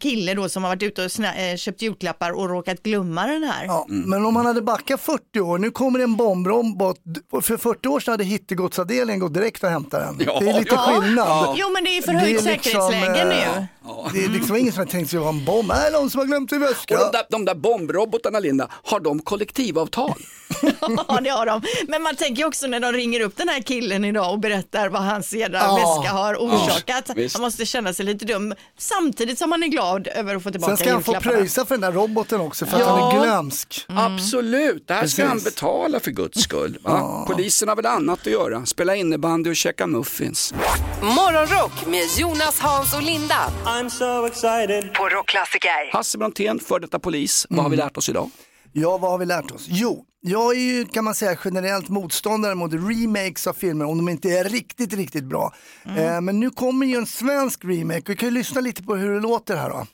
kille då som har varit ute och snä- eh, köpt julklappar och råkat glömma den här. Ja, men om man hade backat 40 år, nu kommer en bombrobot. För 40 år sedan hade hittegodsavdelningen gått direkt och hämtat den. Ja, det är lite ja. skillnad. Ja. Jo men det är Det förhöjt liksom, säkerhetsläge nu. Det är liksom ingen som har tänkt sig att ha en bomb. Nej, någon som har glömt sin väska. Och de där, de där bombrobotarna Linda, har de kollektivavtal? Ja det har de. Men man tänker också när de ringer upp den här killen idag och berättar vad hans jädra Ja. väska har orsakat. visst. han måste känna sig lite dum samtidigt som han är glad över att få tillbaka Sen ska han få julklapparna. pröjsa för den där roboten också för att Ja. han är glömsk. Absolut, det här ska Precis. han betala för guds skull. Va? Polisen har väl annat att göra, spela innebandy och käka muffins. Morgonrock med Jonas, Hans och Linda I'm so excited. på Rockklassiker. Hasse Brontén, för detta polis, vad har vi lärt oss idag? Ja, vad har vi lärt oss? Jo, jag är ju kan man säga generellt motståndare mot remakes av filmer om de inte är riktigt, riktigt bra. Eh, men nu kommer ju en svensk remake. Vi kan ju lyssna lite på hur det låter här då.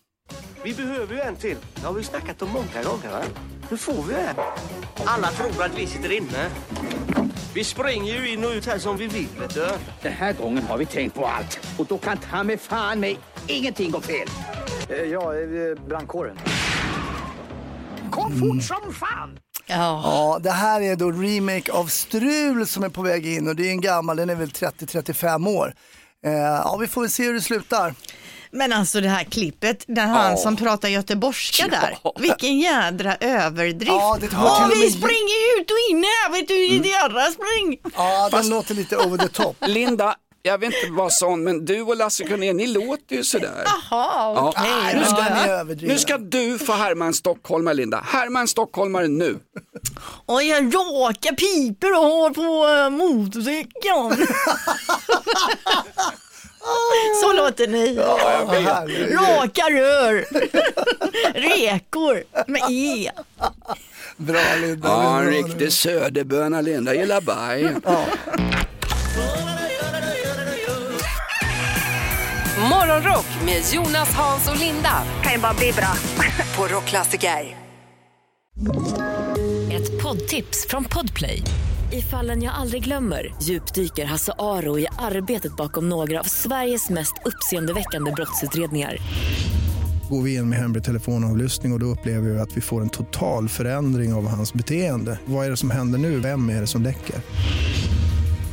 Vi behöver ju en till. Det har vi snackat om många gånger. Va? Nu får vi en. Alla tror att vi sitter inne. Vi springer ju in och ut här som vi vill, vet du. Den här gången har vi tänkt på allt. Och då kan ta med fan mig ingenting gå fel. Ja, brandkåren. Kom fort som fan! Ja. Ja, det här är då remake av Strul som är på väg in och det är en gammal, den är väl 30-35 år. Eh, ja, vi får väl se hur det slutar. Men alltså det här klippet, där han Ja. som pratar göteborgska där, vilken jädra överdrift. Ja, det och vi med- springer ut och in här, vet du, i jädra spring. Ja, den låter lite over the top. Linda, jag vet inte vad sån, men du och Lasse Kronér, ni låter ju sådär. Jaha, Ja. okej. Nu, ska, Ja, ni överdriver. nu ska du få härma en stockholmare Linda. Härma en stockholmare nu. Och jag raka piper och har på uh, motorcykeln. Så låter ni. Raka rör. Rekor med E. Bra Linda. Ja, en riktig söderböna Linda, gillar Bajen. Morgonrock med Jonas, Hans och Linda. Kan ju bara bli bra. på Rockklassiker. Ett poddtips från Podplay. I fallen jag aldrig glömmer djupdyker Hasse Aro i arbetet bakom några av Sveriges mest uppseendeväckande brottsutredningar. Går vi in med hemlig telefonavlyssning och, och då upplever vi att vi får en total förändring av hans beteende. Vad är det som händer nu? Vem är det som läcker?